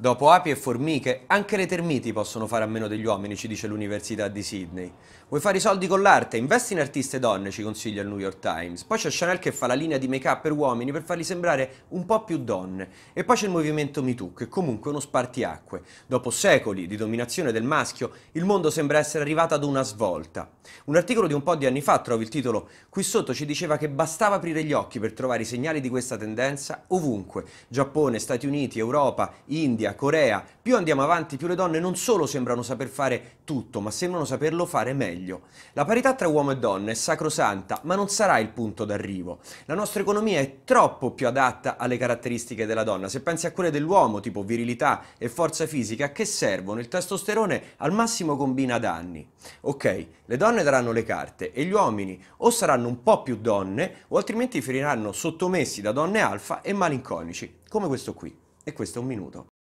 Dopo api e formiche, anche le termiti possono fare a meno degli uomini, ci dice l'Università di Sydney. Vuoi fare i soldi con l'arte? Investi in artiste donne, ci consiglia il New York Times. Poi c'è Chanel che fa la linea di make-up per uomini per farli sembrare un po' più donne. E poi c'è il movimento MeToo, che è comunque uno spartiacque. Dopo secoli di dominazione del maschio, il mondo sembra essere arrivato ad una svolta. Un articolo di un po' di anni fa, trovi il titolo, qui sotto ci diceva che bastava aprire gli occhi per trovare i segnali di questa tendenza ovunque. Giappone, Stati Uniti, Europa, India, India, Corea, più andiamo avanti più le donne non solo sembrano saper fare tutto, ma sembrano saperlo fare meglio. La parità tra uomo e donna è sacrosanta, ma non sarà il punto d'arrivo. La nostra economia è troppo più adatta alle caratteristiche della donna. Se pensi a quelle dell'uomo, tipo virilità e forza fisica, che servono? Il testosterone al massimo combina danni. Ok, le donne daranno le carte e gli uomini o saranno un po' più donne o altrimenti finiranno sottomessi da donne alfa e malinconici, come questo qui. E questo è un minuto.